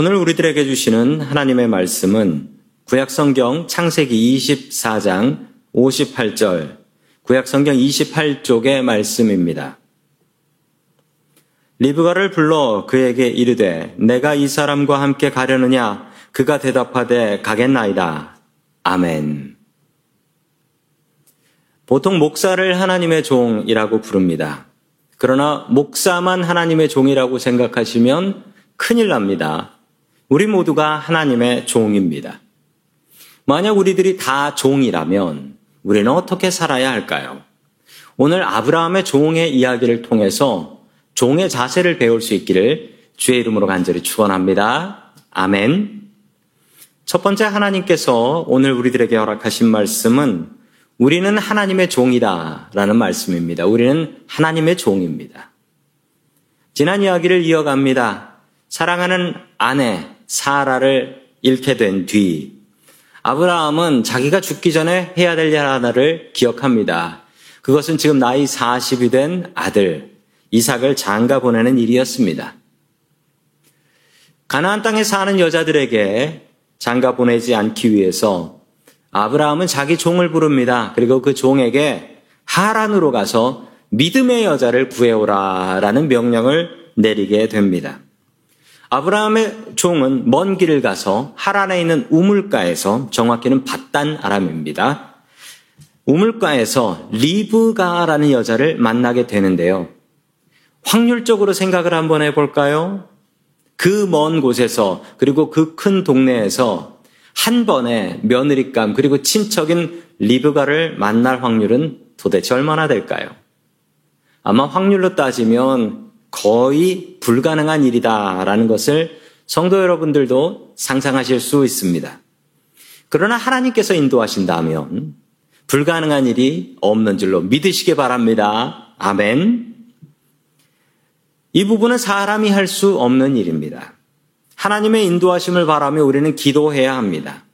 오늘 우리들에게 주시는 하나님의 말씀은 구약성경 창세기 24장 58절, 구약성경 28쪽의 말씀입니다. 리브가를 불러 그에게 이르되 내가 이 사람과 함께 가려느냐 그가 대답하되 가겠나이다. 아멘. 보통 목사를 하나님의 종이라고 부릅니다. 그러나 목사만 하나님의 종이라고 생각하시면 큰일 납니다. 우리 모두가 하나님의 종입니다. 만약 우리들이 다 종이라면 우리는 어떻게 살아야 할까요? 오늘 아브라함의 종의 이야기를 통해서 종의 자세를 배울 수 있기를 주의 이름으로 간절히 축원합니다. 아멘. 첫 번째 하나님께서 오늘 우리들에게 허락하신 말씀은 우리는 하나님의 종이다라는 말씀입니다. 우리는 하나님의 종입니다. 지난 이야기를 이어갑니다. 사랑하는 아내 사라를 잃게 된 뒤 아브라함은 자기가 죽기 전에 해야 될 일 하나를 기억합니다. 그것은 지금 나이 40이 된 아들 이삭을 장가 보내는 일이었습니다. 가나안 땅에 사는 여자들에게 장가 보내지 않기 위해서 아브라함은 자기 종을 부릅니다. 그리고 그 종에게 하란으로 가서 믿음의 여자를 구해오라라는 명령을 내리게 됩니다. 아브라함의 종은 먼 길을 가서 하란에 있는 우물가에서 정확히는 바단 아람입니다. 우물가에서 리브가라는 여자를 만나게 되는데요. 확률적으로 생각을 한번 해볼까요? 그 먼 곳에서 그리고 그 큰 동네에서 한 번에 며느리감 그리고 친척인 리브가를 만날 확률은 도대체 얼마나 될까요? 아마 확률로 따지면 거의 불가능한 일이다라는 것을 성도 여러분들도 상상하실 수 있습니다. 그러나 하나님께서 인도하신다면 불가능한 일이 없는 줄로 믿으시기 바랍니다. 아멘. 이 부분은 사람이 할 수 없는 일입니다. 하나님의 인도하심을 바라며 우리는 기도해야 합니다.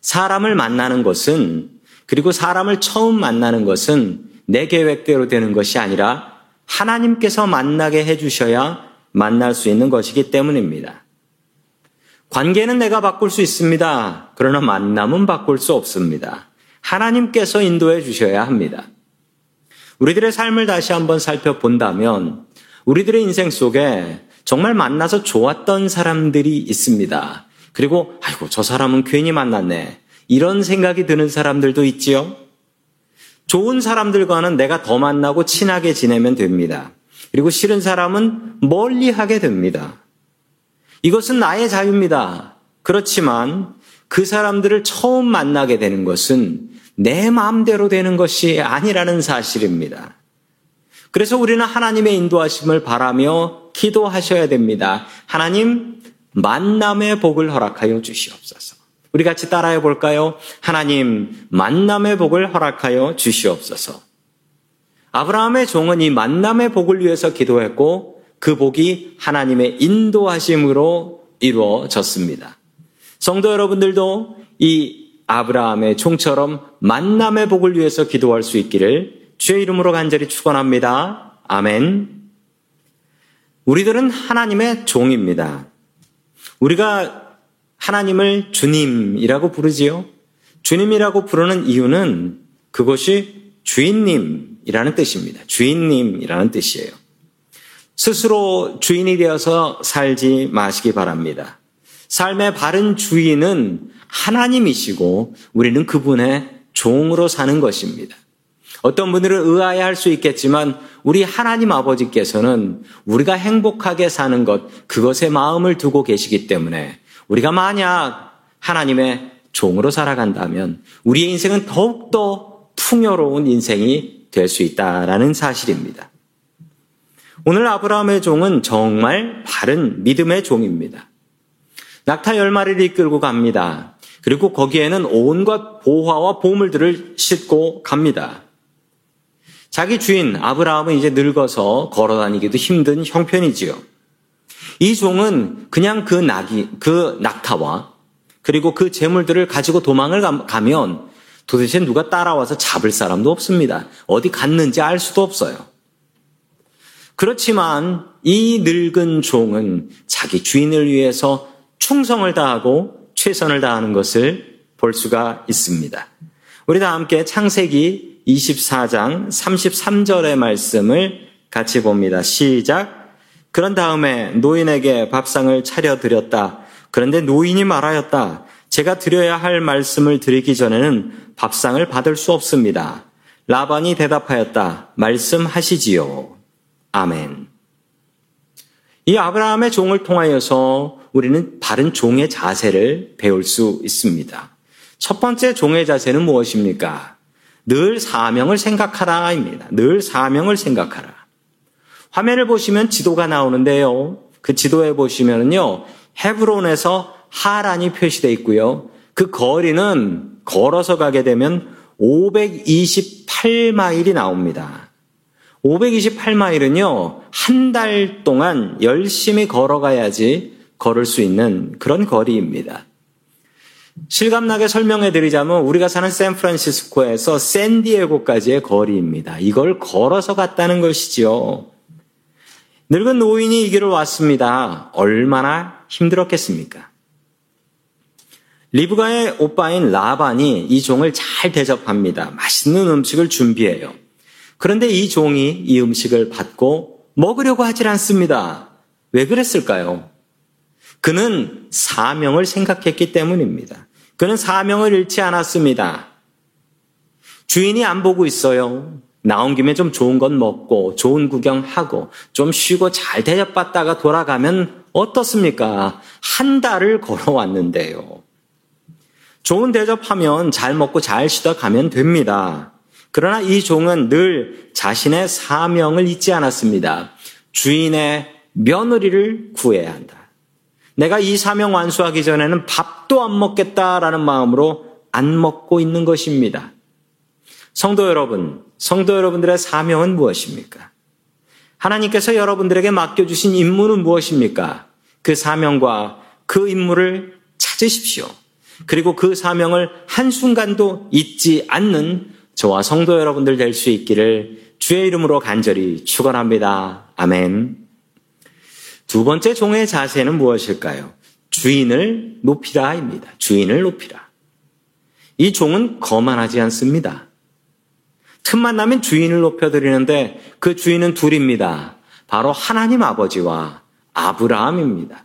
사람을 만나는 것은 그리고 사람을 처음 만나는 것은 내 계획대로 되는 것이 아니라 하나님께서 만나게 해주셔야 만날 수 있는 것이기 때문입니다. 관계는 내가 바꿀 수 있습니다. 그러나 만남은 바꿀 수 없습니다. 하나님께서 인도해 주셔야 합니다. 우리들의 삶을 다시 한번 살펴본다면 우리들의 인생 속에 정말 만나서 좋았던 사람들이 있습니다. 그리고 아이고 저 사람은 괜히 만났네. 이런 생각이 드는 사람들도 있지요. 좋은 사람들과는 내가 더 만나고 친하게 지내면 됩니다. 그리고 싫은 사람은 멀리 하게 됩니다. 이것은 나의 자유입니다. 그렇지만 그 사람들을 처음 만나게 되는 것은 내 마음대로 되는 것이 아니라는 사실입니다. 그래서 우리는 하나님의 인도하심을 바라며 기도하셔야 됩니다. 하나님, 만남의 복을 허락하여 주시옵소서. 우리 같이 따라해 볼까요? 하나님, 만남의 복을 허락하여 주시옵소서. 아브라함의 종은 이 만남의 복을 위해서 기도했고 그 복이 하나님의 인도하심으로 이루어졌습니다. 성도 여러분들도 이 아브라함의 종처럼 만남의 복을 위해서 기도할 수 있기를 주의 이름으로 간절히 축원합니다. 아멘. 우리들은 하나님의 종입니다. 우리가 하나님을 주님이라고 부르지요. 주님이라고 부르는 이유는 그것이 주인님이라는 뜻입니다. 주인님이라는 뜻이에요. 스스로 주인이 되어서 살지 마시기 바랍니다. 삶의 바른 주인은 하나님이시고 우리는 그분의 종으로 사는 것입니다. 어떤 분들은 의아해 할 수 있겠지만 우리 하나님 아버지께서는 우리가 행복하게 사는 것 그것에 마음을 두고 계시기 때문에 우리가 만약 하나님의 종으로 살아간다면 우리의 인생은 더욱더 풍요로운 인생이 될 수 있다라는 사실입니다. 오늘 아브라함의 종은 정말 바른 믿음의 종입니다. 낙타 열 마리를 이끌고 갑니다. 그리고 거기에는 온갖 보화와 보물들을 싣고 갑니다. 자기 주인 아브라함은 이제 늙어서 걸어 다니기도 힘든 형편이지요. 이 종은 그냥 그 낙이, 그 낙타와 그리고 그 재물들을 가지고 도망을 가면 도대체 누가 따라와서 잡을 사람도 없습니다. 어디 갔는지 알 수도 없어요. 그렇지만 이 늙은 종은 자기 주인을 위해서 충성을 다하고 최선을 다하는 것을 볼 수가 있습니다. 우리 다 함께 창세기 24장 33절의 말씀을 같이 봅니다. 시작. 그런 다음에 노인에게 밥상을 차려드렸다. 그런데 노인이 말하였다. 제가 드려야 할 말씀을 드리기 전에는 밥상을 받을 수 없습니다. 라반이 대답하였다. 말씀하시지요. 아멘. 이 아브라함의 종을 통하여서 우리는 바른 종의 자세를 배울 수 있습니다. 첫 번째 종의 자세는 무엇입니까? 늘 사명을 생각하라입니다. 늘 사명을 생각하라. 화면을 보시면 지도가 나오는데요. 그 지도에 보시면요. 헤브론에서 하란이 표시되어 있고요. 그 거리는 걸어서 가게 되면 528마일이 나옵니다. 528마일은요, 한 달 동안 열심히 걸어가야지 걸을 수 있는 그런 거리입니다. 실감나게 설명해 드리자면 우리가 사는 샌프란시스코에서 샌디에고까지의 거리입니다. 이걸 걸어서 갔다는 것이지요. 늙은 노인이 이 길을 왔습니다. 얼마나 힘들었겠습니까? 리브가의 오빠인 라반이 이 종을 잘 대접합니다. 맛있는 음식을 준비해요. 그런데 이 종이 이 음식을 받고 먹으려고 하질 않습니다. 왜 그랬을까요? 그는 사명을 생각했기 때문입니다. 그는 사명을 잃지 않았습니다. 주인이 안 보고 있어요. 나온 김에 좀 좋은 건 먹고 좋은 구경하고 좀 쉬고 잘 대접받다가 돌아가면 어떻습니까? 한 달을 걸어왔는데요. 좋은 대접하면 잘 먹고 잘 쉬다 가면 됩니다. 그러나 이 종은 늘 자신의 사명을 잊지 않았습니다. 주인의 며느리를 구해야 한다. 내가 이 사명 완수하기 전에는 밥도 안 먹겠다라는 마음으로 안 먹고 있는 것입니다. 성도 여러분, 성도 여러분들의 사명은 무엇입니까? 하나님께서 여러분들에게 맡겨주신 임무는 무엇입니까? 그 사명과 그 임무를 찾으십시오. 그리고 그 사명을 한순간도 잊지 않는 저와 성도 여러분들 될 수 있기를 주의 이름으로 간절히 축원합니다. 아멘. 두 번째 종의 자세는 무엇일까요? 주인을 높이라입니다. 주인을 높이라. 이 종은 거만하지 않습니다. 틈만 나면 주인을 높여드리는데 그 주인은 둘입니다. 바로 하나님 아버지와 아브라함입니다.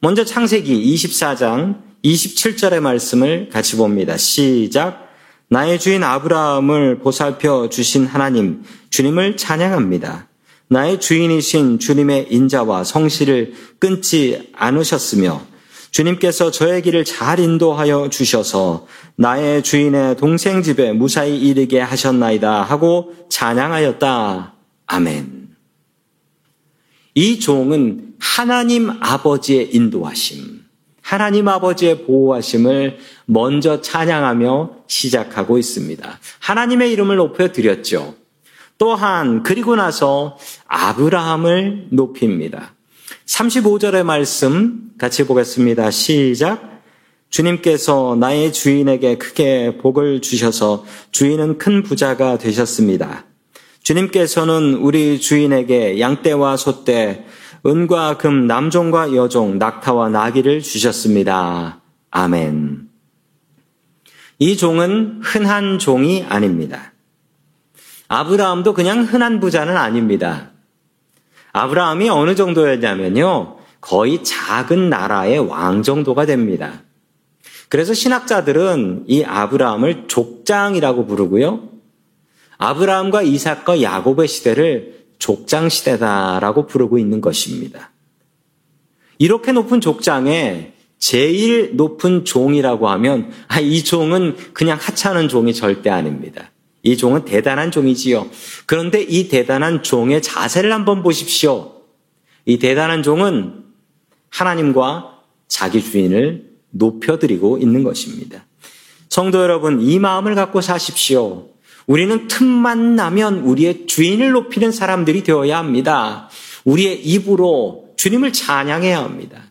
먼저 창세기 24장 27절의 말씀을 같이 봅니다. 시작. 나의 주인 아브라함을 보살펴 주신 하나님, 주님을 찬양합니다. 나의 주인이신 주님의 인자와 성실을 끊지 않으셨으며 주님께서 저의 길을 잘 인도하여 주셔서 나의 주인의 동생 집에 무사히 이르게 하셨나이다 하고 찬양하였다. 아멘. 이 종은 하나님 아버지의 인도하심, 하나님 아버지의 보호하심을 먼저 찬양하며 시작하고 있습니다. 하나님의 이름을 높여 드렸죠. 또한 그리고 나서 아브라함을 높입니다. 35절의 말씀 같이 보겠습니다. 시작. 주님께서 나의 주인에게 크게 복을 주셔서 주인은 큰 부자가 되셨습니다. 주님께서는 우리 주인에게 양떼와 소떼, 은과 금, 남종과 여종, 낙타와 나귀를 주셨습니다. 아멘. 이 종은 흔한 종이 아닙니다. 아브라함도 그냥 흔한 부자는 아닙니다. 아브라함이 어느 정도였냐면요. 거의 작은 나라의 왕 정도가 됩니다. 그래서 신학자들은 이 아브라함을 족장이라고 부르고요. 아브라함과 이삭과 야곱의 시대를 족장 시대다라고 부르고 있는 것입니다. 이렇게 높은 족장에 제일 높은 종이라고 하면 아, 이 종은 그냥 하찮은 종이 절대 아닙니다. 이 종은 대단한 종이지요. 그런데 이 대단한 종의 자세를 한번 보십시오. 이 대단한 종은 하나님과 자기 주인을 높여드리고 있는 것입니다. 성도 여러분, 이 마음을 갖고 사십시오. 우리는 틈만 나면 우리의 주인을 높이는 사람들이 되어야 합니다. 우리의 입으로 주님을 찬양해야 합니다.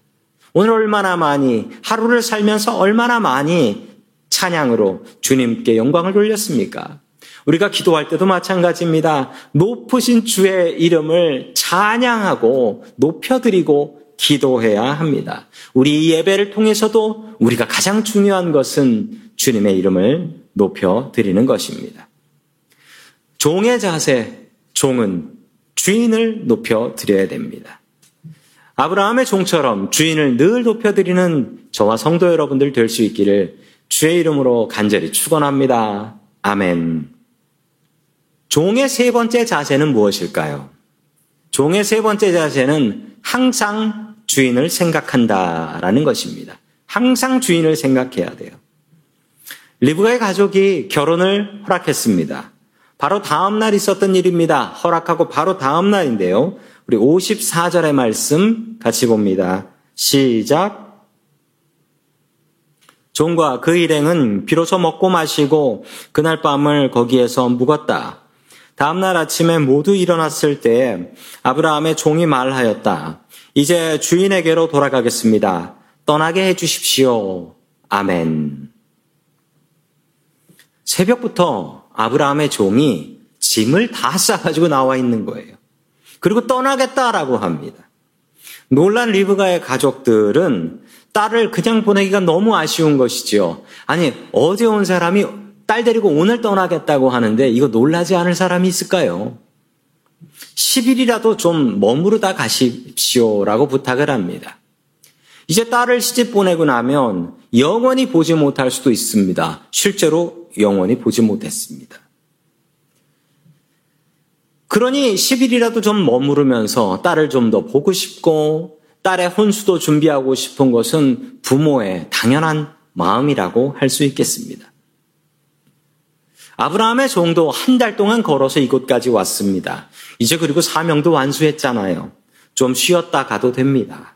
오늘 얼마나 많이, 하루를 살면서 얼마나 많이 찬양으로 주님께 영광을 돌렸습니까? 우리가 기도할 때도 마찬가지입니다. 높으신 주의 이름을 찬양하고 높여드리고 기도해야 합니다. 우리 예배를 통해서도 우리가 가장 중요한 것은 주님의 이름을 높여드리는 것입니다. 종의 자세, 종은 주인을 높여드려야 됩니다. 아브라함의 종처럼 주인을 늘 높여드리는 저와 성도 여러분들 될 수 있기를 주의 이름으로 간절히 축원합니다. 아멘. 종의 세 번째 자세는 무엇일까요? 종의 세 번째 자세는 항상 주인을 생각한다라는 것입니다. 항상 주인을 생각해야 돼요. 리브가의 가족이 결혼을 허락했습니다. 바로 다음 날 있었던 일입니다. 허락하고 바로 다음 날인데요. 우리 54절의 말씀 같이 봅니다. 시작. 종과 그 일행은 비로소 먹고 마시고 그날 밤을 거기에서 묵었다. 다음날 아침에 모두 일어났을 때 아브라함의 종이 말하였다. 이제 주인에게로 돌아가겠습니다. 떠나게 해 주십시오. 아멘. 새벽부터 아브라함의 종이 짐을 다 싸가지고 나와 있는 거예요. 그리고 떠나겠다라고 합니다. 놀란 리브가의 가족들은 딸을 그냥 보내기가 너무 아쉬운 것이지요. 아니, 어제 온 사람이 딸 데리고 오늘 떠나겠다고 하는데 이거 놀라지 않을 사람이 있을까요? 10일이라도 좀 머무르다 가십시오라고 부탁을 합니다. 이제 딸을 시집 보내고 나면 영원히 보지 못할 수도 있습니다. 실제로 영원히 보지 못했습니다. 그러니 10일이라도 좀 머무르면서 딸을 좀 더 보고 싶고 딸의 혼수도 준비하고 싶은 것은 부모의 당연한 마음이라고 할 수 있겠습니다. 아브라함의 종도 한 달 동안 걸어서 이곳까지 왔습니다. 이제 그리고 사명도 완수했잖아요. 좀 쉬었다 가도 됩니다.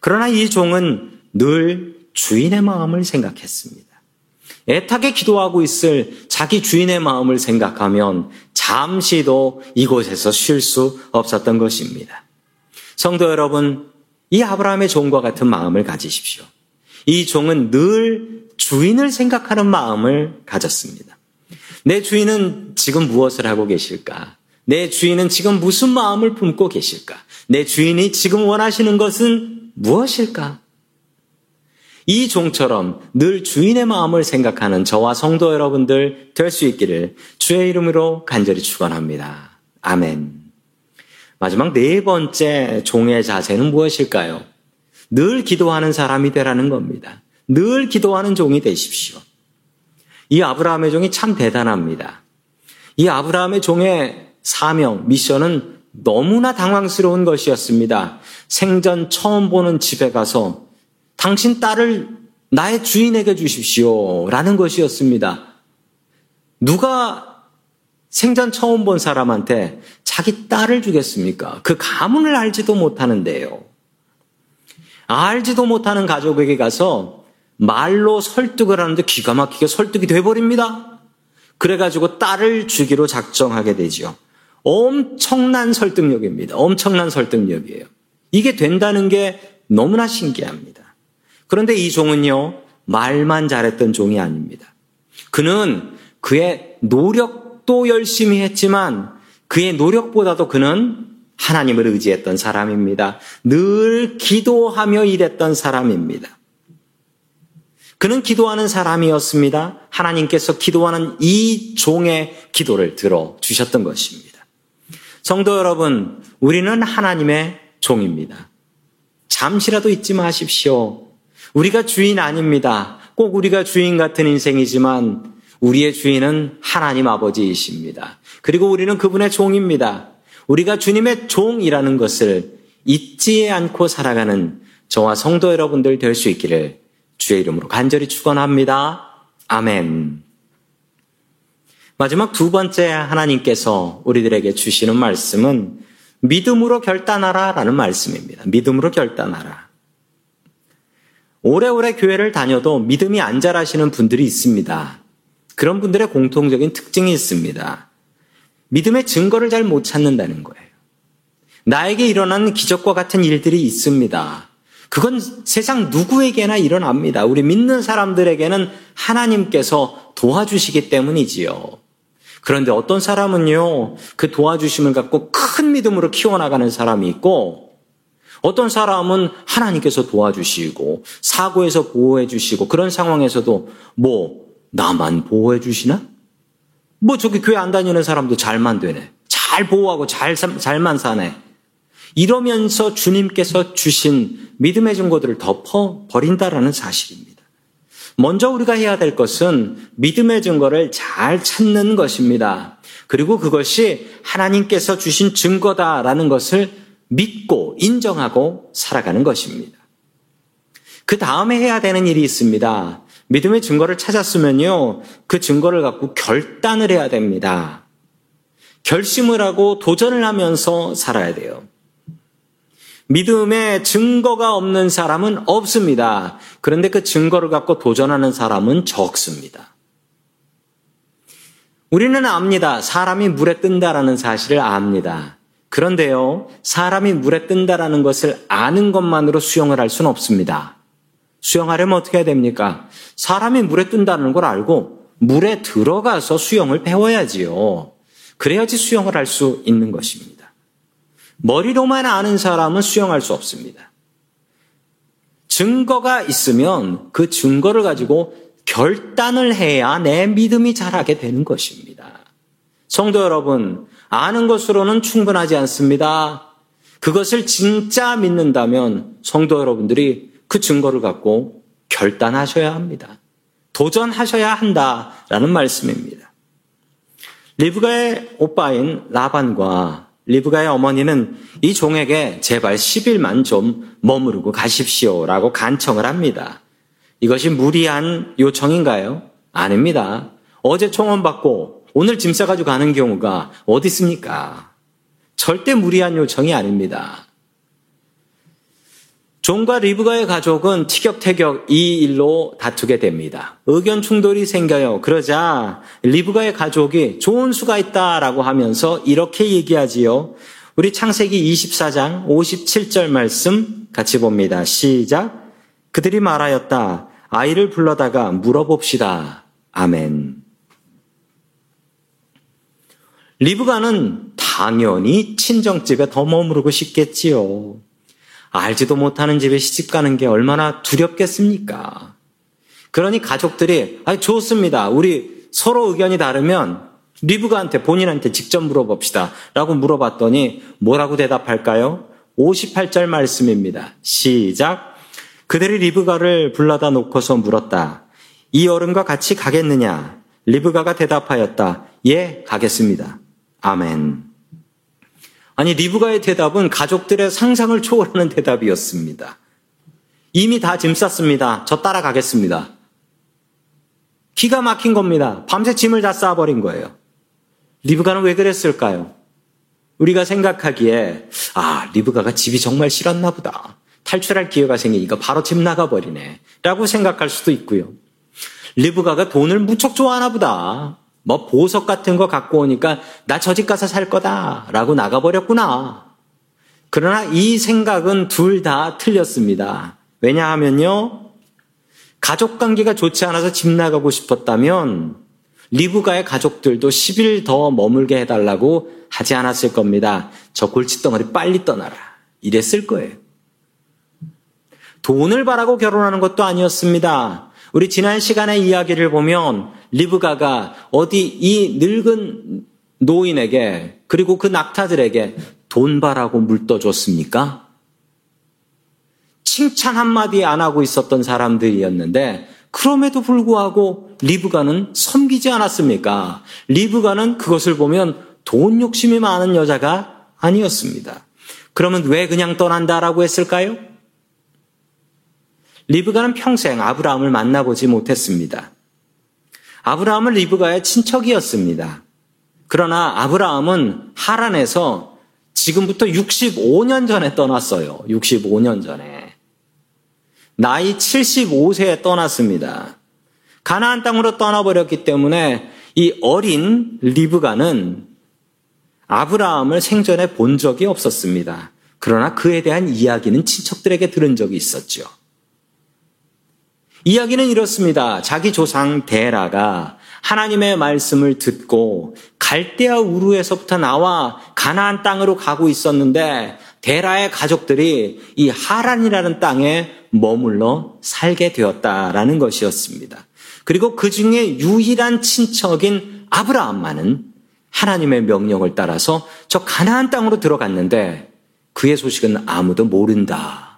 그러나 이 종은 늘 주인의 마음을 생각했습니다. 애타게 기도하고 있을 자기 주인의 마음을 생각하면 잠시도 이곳에서 쉴 수 없었던 것입니다. 성도 여러분, 이 아브라함의 종과 같은 마음을 가지십시오. 이 종은 늘 주인을 생각하는 마음을 가졌습니다. 내 주인은 지금 무엇을 하고 계실까? 내 주인은 지금 무슨 마음을 품고 계실까? 내 주인이 지금 원하시는 것은 무엇일까? 이 종처럼 늘 주인의 마음을 생각하는 저와 성도 여러분들 될 수 있기를 주의 이름으로 간절히 축원합니다. 아멘. 마지막 네 번째 종의 자세는 무엇일까요? 늘 기도하는 사람이 되라는 겁니다. 늘 기도하는 종이 되십시오. 이 아브라함의 종이 참 대단합니다. 이 아브라함의 종의 사명, 미션은 너무나 당황스러운 것이었습니다. 생전 처음 보는 집에 가서 당신 딸을 나의 주인에게 주십시오. 라는 것이었습니다. 누가 생전 처음 본 사람한테 자기 딸을 주겠습니까? 그 가문을 알지도 못하는데요. 알지도 못하는 가족에게 가서 말로 설득을 하는데 기가 막히게 설득이 돼버립니다. 그래가지고 딸을 주기로 작정하게 되죠. 엄청난 설득력입니다. 엄청난 설득력이에요. 이게 된다는 게 너무나 신기합니다. 그런데 이 종은요, 말만 잘했던 종이 아닙니다. 그는 그의 노력도 열심히 했지만 그의 노력보다도 그는 하나님을 의지했던 사람입니다. 늘 기도하며 일했던 사람입니다. 그는 기도하는 사람이었습니다. 하나님께서 기도하는 이 종의 기도를 들어 주셨던 것입니다. 성도 여러분, 우리는 하나님의 종입니다. 잠시라도 잊지 마십시오. 우리가 주인 아닙니다. 꼭 우리가 주인 같은 인생이지만 우리의 주인은 하나님 아버지이십니다. 그리고 우리는 그분의 종입니다. 우리가 주님의 종이라는 것을 잊지 않고 살아가는 저와 성도 여러분들 될 수 있기를 주의 이름으로 간절히 축원합니다. 아멘. 마지막 두 번째 하나님께서 우리들에게 주시는 말씀은 믿음으로 결단하라 라는 말씀입니다. 믿음으로 결단하라. 오래오래 교회를 다녀도 믿음이 안 자라시는 분들이 있습니다. 그런 분들의 공통적인 특징이 있습니다. 믿음의 증거를 잘 못 찾는다는 거예요. 나에게 일어난 기적과 같은 일들이 있습니다. 그건 세상 누구에게나 일어납니다. 우리 믿는 사람들에게는 하나님께서 도와주시기 때문이지요. 그런데 어떤 사람은요, 그 도와주심을 갖고 큰 믿음으로 키워나가는 사람이 있고, 어떤 사람은 하나님께서 도와주시고, 사고에서 보호해주시고, 그런 상황에서도 뭐, 나만 보호해주시나? 뭐 저기 교회 안 다니는 사람도 잘만 되네. 잘 보호하고 잘, 잘만 사네. 이러면서 주님께서 주신 믿음의 증거들을 덮어 버린다라는 사실입니다. 먼저 우리가 해야 될 것은 믿음의 증거를 잘 찾는 것입니다. 그리고 그것이 하나님께서 주신 증거다라는 것을 믿고 인정하고 살아가는 것입니다. 그 다음에 해야 되는 일이 있습니다. 믿음의 증거를 찾았으면요, 그 증거를 갖고 결단을 해야 됩니다. 결심을 하고 도전을 하면서 살아야 돼요. 믿음의 증거가 없는 사람은 없습니다. 그런데 그 증거를 갖고 도전하는 사람은 적습니다. 우리는 압니다. 사람이 물에 뜬다라는 사실을 압니다. 그런데요, 사람이 물에 뜬다라는 것을 아는 것만으로 수영을 할 수는 없습니다. 수영하려면 어떻게 해야 됩니까? 사람이 물에 뜬다는 걸 알고 물에 들어가서 수영을 배워야지요. 그래야지 수영을 할 수 있는 것입니다. 머리로만 아는 사람은 수영할 수 없습니다. 증거가 있으면 그 증거를 가지고 결단을 해야 내 믿음이 자라게 되는 것입니다. 성도 여러분, 아는 것으로는 충분하지 않습니다. 그것을 진짜 믿는다면 성도 여러분들이 그 증거를 갖고 결단하셔야 합니다. 도전하셔야 한다라는 말씀입니다. 리브가의 오빠인 라반과 리브가의 어머니는 이 종에게 제발 10일만 좀 머무르고 가십시오라고 간청을 합니다. 이것이 무리한 요청인가요? 아닙니다. 어제 청원 받고 오늘 짐 싸가지고 가는 경우가 어디 있습니까? 절대 무리한 요청이 아닙니다. 존과 리브가의 가족은 티격태격 이 일로 다투게 됩니다. 의견 충돌이 생겨요. 그러자 리브가의 가족이 좋은 수가 있다라고 하면서 이렇게 얘기하지요. 우리 창세기 24장 57절 말씀 같이 봅니다. 시작. 그들이 말하였다. 아이를 불러다가 물어봅시다. 아멘. 리브가는 당연히 친정집에 더 머무르고 싶겠지요. 알지도 못하는 집에 시집 가는 게 얼마나 두렵겠습니까? 그러니 가족들이 아 좋습니다. 우리 서로 의견이 다르면 리브가한테 본인한테 직접 물어봅시다. 라고 물어봤더니 뭐라고 대답할까요? 58절 말씀입니다. 시작. 그들이 리브가를 불러다 놓고서 물었다. 이 어른과 같이 가겠느냐? 리브가가 대답하였다. 예, 가겠습니다. 아멘. 아니, 리브가의 대답은 가족들의 상상을 초월하는 대답이었습니다. 이미 다 짐 쌌습니다. 저 따라가겠습니다. 기가 막힌 겁니다. 밤새 짐을 다 쌓아버린 거예요. 리브가는 왜 그랬을까요? 우리가 생각하기에, 아, 리브가가 집이 정말 싫었나 보다. 탈출할 기회가 생기니까 바로 집 나가버리네. 라고 생각할 수도 있고요. 리브가가 돈을 무척 좋아하나 보다. 뭐 보석 같은 거 갖고 오니까 나 저 집 가서 살 거다. 라고 나가버렸구나. 그러나 이 생각은 둘 다 틀렸습니다. 왜냐하면요. 가족 관계가 좋지 않아서 집 나가고 싶었다면 리브가의 가족들도 10일 더 머물게 해달라고 하지 않았을 겁니다. 저 골칫덩어리 빨리 떠나라. 이랬을 거예요. 돈을 바라고 결혼하는 것도 아니었습니다. 우리 지난 시간의 이야기를 보면 리브가가 어디 이 늙은 노인에게 그리고 그 낙타들에게 돈 바라고 물떠줬습니까? 칭찬 한마디 안 하고 있었던 사람들이었는데 그럼에도 불구하고 리브가는 섬기지 않았습니까? 리브가는 그것을 보면 돈 욕심이 많은 여자가 아니었습니다. 그러면 왜 그냥 떠난다라고 했을까요? 리브가는 평생 아브라함을 만나보지 못했습니다. 아브라함은 리브가의 친척이었습니다. 그러나 아브라함은 하란에서 지금부터 65년 전에 떠났어요. 65년 전에. 나이 75세에 떠났습니다. 가나안 땅으로 떠나버렸기 때문에 이 어린 리브가는 아브라함을 생전에 본 적이 없었습니다. 그러나 그에 대한 이야기는 친척들에게 들은 적이 있었죠. 이야기는 이렇습니다. 자기 조상 데라가 하나님의 말씀을 듣고 갈대아 우르에서부터 나와 가나안 땅으로 가고 있었는데 데라의 가족들이 이 하란이라는 땅에 머물러 살게 되었다라는 것이었습니다. 그리고 그 중에 유일한 친척인 아브라함만은 하나님의 명령을 따라서 저 가나안 땅으로 들어갔는데 그의 소식은 아무도 모른다.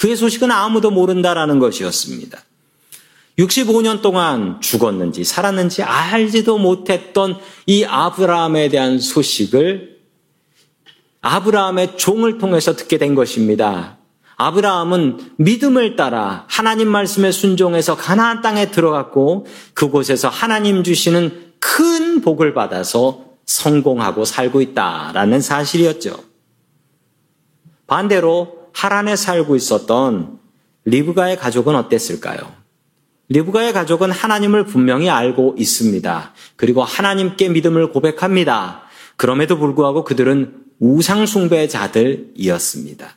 그의 소식은 아무도 모른다라는 것이었습니다. 65년 동안 죽었는지 살았는지 알지도 못했던 이 아브라함에 대한 소식을 아브라함의 종을 통해서 듣게 된 것입니다. 아브라함은 믿음을 따라 하나님 말씀에 순종해서 가나안 땅에 들어갔고 그곳에서 하나님 주시는 큰 복을 받아서 성공하고 살고 있다라는 사실이었죠. 반대로 하란에 살고 있었던 리브가의 가족은 어땠을까요? 리브가의 가족은 하나님을 분명히 알고 있습니다. 그리고 하나님께 믿음을 고백합니다. 그럼에도 불구하고 그들은 우상숭배자들이었습니다.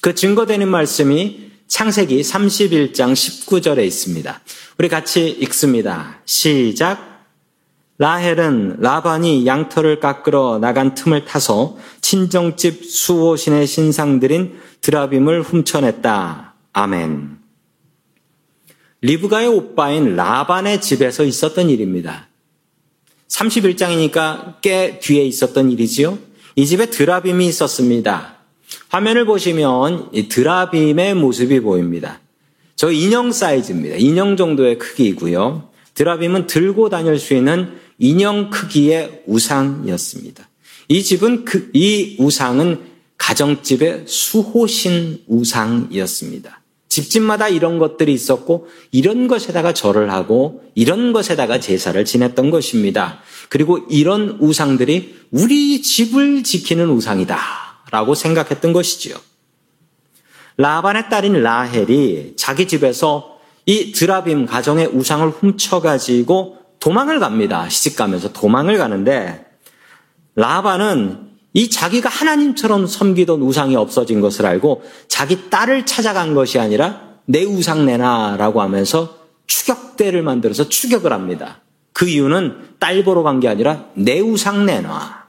그 증거되는 말씀이 창세기 31장 19절에 있습니다. 우리 같이 읽습니다. 시작. 라헬은 라반이 양털을 깎으러 나간 틈을 타서 친정집 수호신의 신상들인 드라빔을 훔쳐냈다. 아멘. 리브가의 오빠인 라반의 집에서 있었던 일입니다. 31장이니까 꽤 뒤에 있었던 일이지요. 이 집에 드라빔이 있었습니다. 화면을 보시면 이 드라빔의 모습이 보입니다. 저 인형 사이즈입니다. 인형 정도의 크기이고요. 드라빔은 들고 다닐 수 있는 인형 크기의 우상이었습니다. 이 집은 그, 이 우상은 가정집의 수호신 우상이었습니다. 집집마다 이런 것들이 있었고 이런 것에다가 절을 하고 이런 것에다가 제사를 지냈던 것입니다. 그리고 이런 우상들이 우리 집을 지키는 우상이다 라고 생각했던 것이지요. 라반의 딸인 라헬이 자기 집에서 이 드라빔 가정의 우상을 훔쳐가지고 도망을 갑니다. 시집 가면서 도망을 가는데 라반은 이 자기가 하나님처럼 섬기던 우상이 없어진 것을 알고 자기 딸을 찾아간 것이 아니라 내 우상 내놔라고 하면서 추격대를 만들어서 추격을 합니다. 그 이유는 딸 보러 간 게 아니라 내 우상 내놔.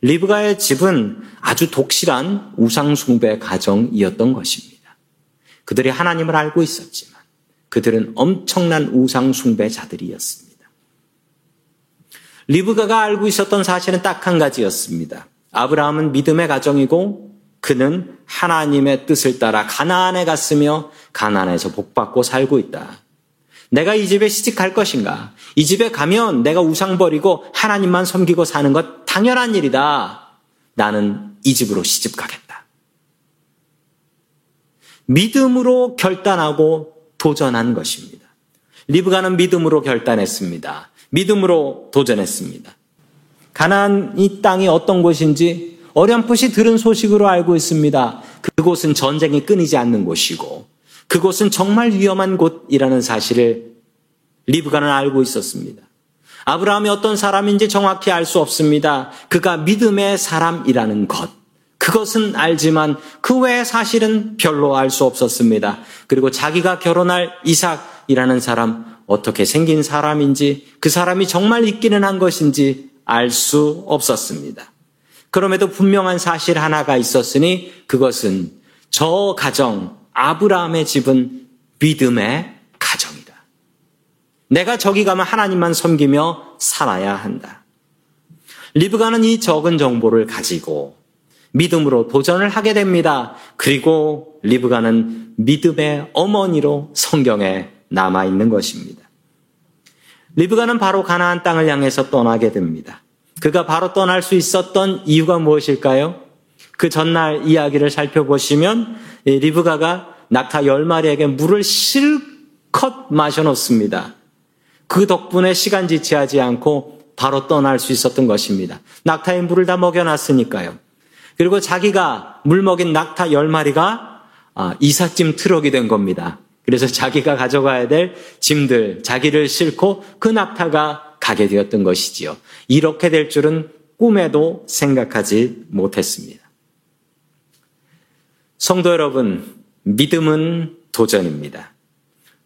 리브가의 집은 아주 독실한 우상숭배 가정이었던 것입니다. 그들이 하나님을 알고 있었지만 그들은 엄청난 우상 숭배자들이었습니다. 리브가가 알고 있었던 사실은 딱 한 가지였습니다. 아브라함은 믿음의 가정이고 그는 하나님의 뜻을 따라 가나안에 갔으며 가나안에서 복받고 살고 있다. 내가 이 집에 시집갈 것인가? 이 집에 가면 내가 우상 버리고 하나님만 섬기고 사는 것 당연한 일이다. 나는 이 집으로 시집 가겠다. 믿음으로 결단하고 도전한 것입니다. 리브가는 믿음으로 결단했습니다. 믿음으로 도전했습니다. 가나안 이 땅이 어떤 곳인지 어렴풋이 들은 소식으로 알고 있습니다. 그곳은 전쟁이 끊이지 않는 곳이고 그곳은 정말 위험한 곳이라는 사실을 리브가는 알고 있었습니다. 아브라함이 어떤 사람인지 정확히 알 수 없습니다. 그가 믿음의 사람이라는 것. 그것은 알지만 그 외의 사실은 별로 알 수 없었습니다. 그리고 자기가 결혼할 이삭이라는 사람, 어떻게 생긴 사람인지, 그 사람이 정말 있기는 한 것인지 알 수 없었습니다. 그럼에도 분명한 사실 하나가 있었으니 그것은 저 가정, 아브라함의 집은 믿음의 가정이다. 내가 저기 가면 하나님만 섬기며 살아야 한다. 리브가는 이 적은 정보를 가지고 믿음으로 도전을 하게 됩니다. 그리고 리브가는 믿음의 어머니로 성경에 남아 있는 것입니다. 리브가는 바로 가나안 땅을 향해서 떠나게 됩니다. 그가 바로 떠날 수 있었던 이유가 무엇일까요? 그 전날 이야기를 살펴보시면 리브가가 낙타 열 마리에게 물을 실컷 마셔놓습니다. 그 덕분에 시간 지체하지 않고 바로 떠날 수 있었던 것입니다. 낙타에 물을 다 먹여놨으니까요. 그리고 자기가 물 먹인 낙타 열 마리가 아, 이삿짐 트럭이 된 겁니다. 그래서 자기가 가져가야 될 짐들, 자기를 싣고 그 낙타가 가게 되었던 것이지요. 이렇게 될 줄은 꿈에도 생각하지 못했습니다. 성도 여러분, 믿음은 도전입니다.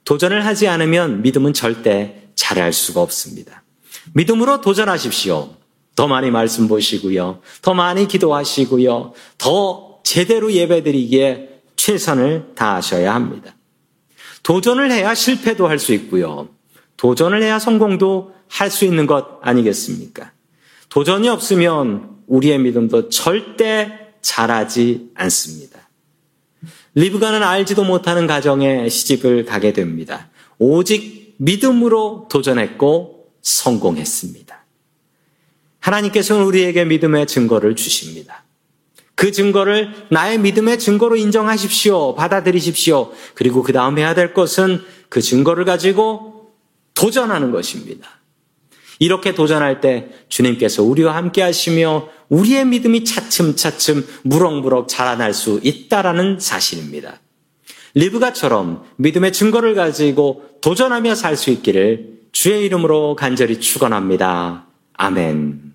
도전을 하지 않으면 믿음은 절대 잘할 수가 없습니다. 믿음으로 도전하십시오. 더 많이 말씀 보시고요. 더 많이 기도하시고요. 더 제대로 예배드리기에 최선을 다하셔야 합니다. 도전을 해야 실패도 할 수 있고요. 도전을 해야 성공도 할 수 있는 것 아니겠습니까? 도전이 없으면 우리의 믿음도 절대 잘하지 않습니다. 리브가는 알지도 못하는 가정에 시집을 가게 됩니다. 오직 믿음으로 도전했고 성공했습니다. 하나님께서는 우리에게 믿음의 증거를 주십니다. 그 증거를 나의 믿음의 증거로 인정하십시오. 받아들이십시오. 그리고 그 다음 해야 될 것은 그 증거를 가지고 도전하는 것입니다. 이렇게 도전할 때 주님께서 우리와 함께 하시며 우리의 믿음이 차츰차츰 무럭무럭 자라날 수 있다라는 사실입니다. 리브가처럼 믿음의 증거를 가지고 도전하며 살 수 있기를 주의 이름으로 간절히 축원합니다. 아멘.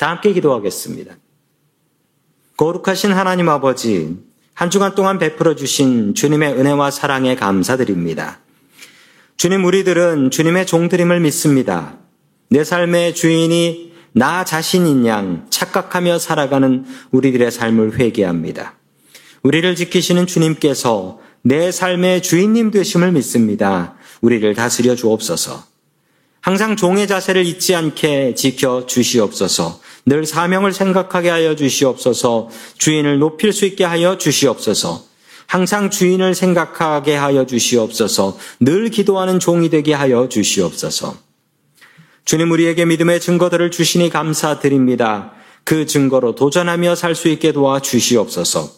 다 함께 기도하겠습니다. 거룩하신 하나님 아버지, 한 주간 동안 베풀어 주신 주님의 은혜와 사랑에 감사드립니다. 주님, 우리들은 주님의 종드림을 믿습니다. 내 삶의 주인이 나 자신인 양 착각하며 살아가는 우리들의 삶을 회개합니다. 우리를 지키시는 주님께서 내 삶의 주인님 되심을 믿습니다. 우리를 다스려 주옵소서. 항상 종의 자세를 잊지 않게 지켜 주시옵소서. 늘 사명을 생각하게 하여 주시옵소서. 주인을 높일 수 있게 하여 주시옵소서. 항상 주인을 생각하게 하여 주시옵소서. 늘 기도하는 종이 되게 하여 주시옵소서. 주님 우리에게 믿음의 증거들을 주시니 감사드립니다. 그 증거로 도전하며 살 수 있게 도와 주시옵소서.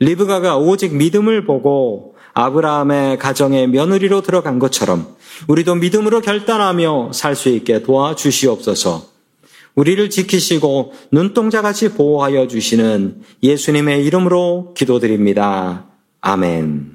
리브가가 오직 믿음을 보고 아브라함의 가정에 며느리로 들어간 것처럼 우리도 믿음으로 결단하며 살 수 있게 도와 주시옵소서. 우리를 지키시고 눈동자같이 보호하여 주시는 예수님의 이름으로 기도드립니다. 아멘.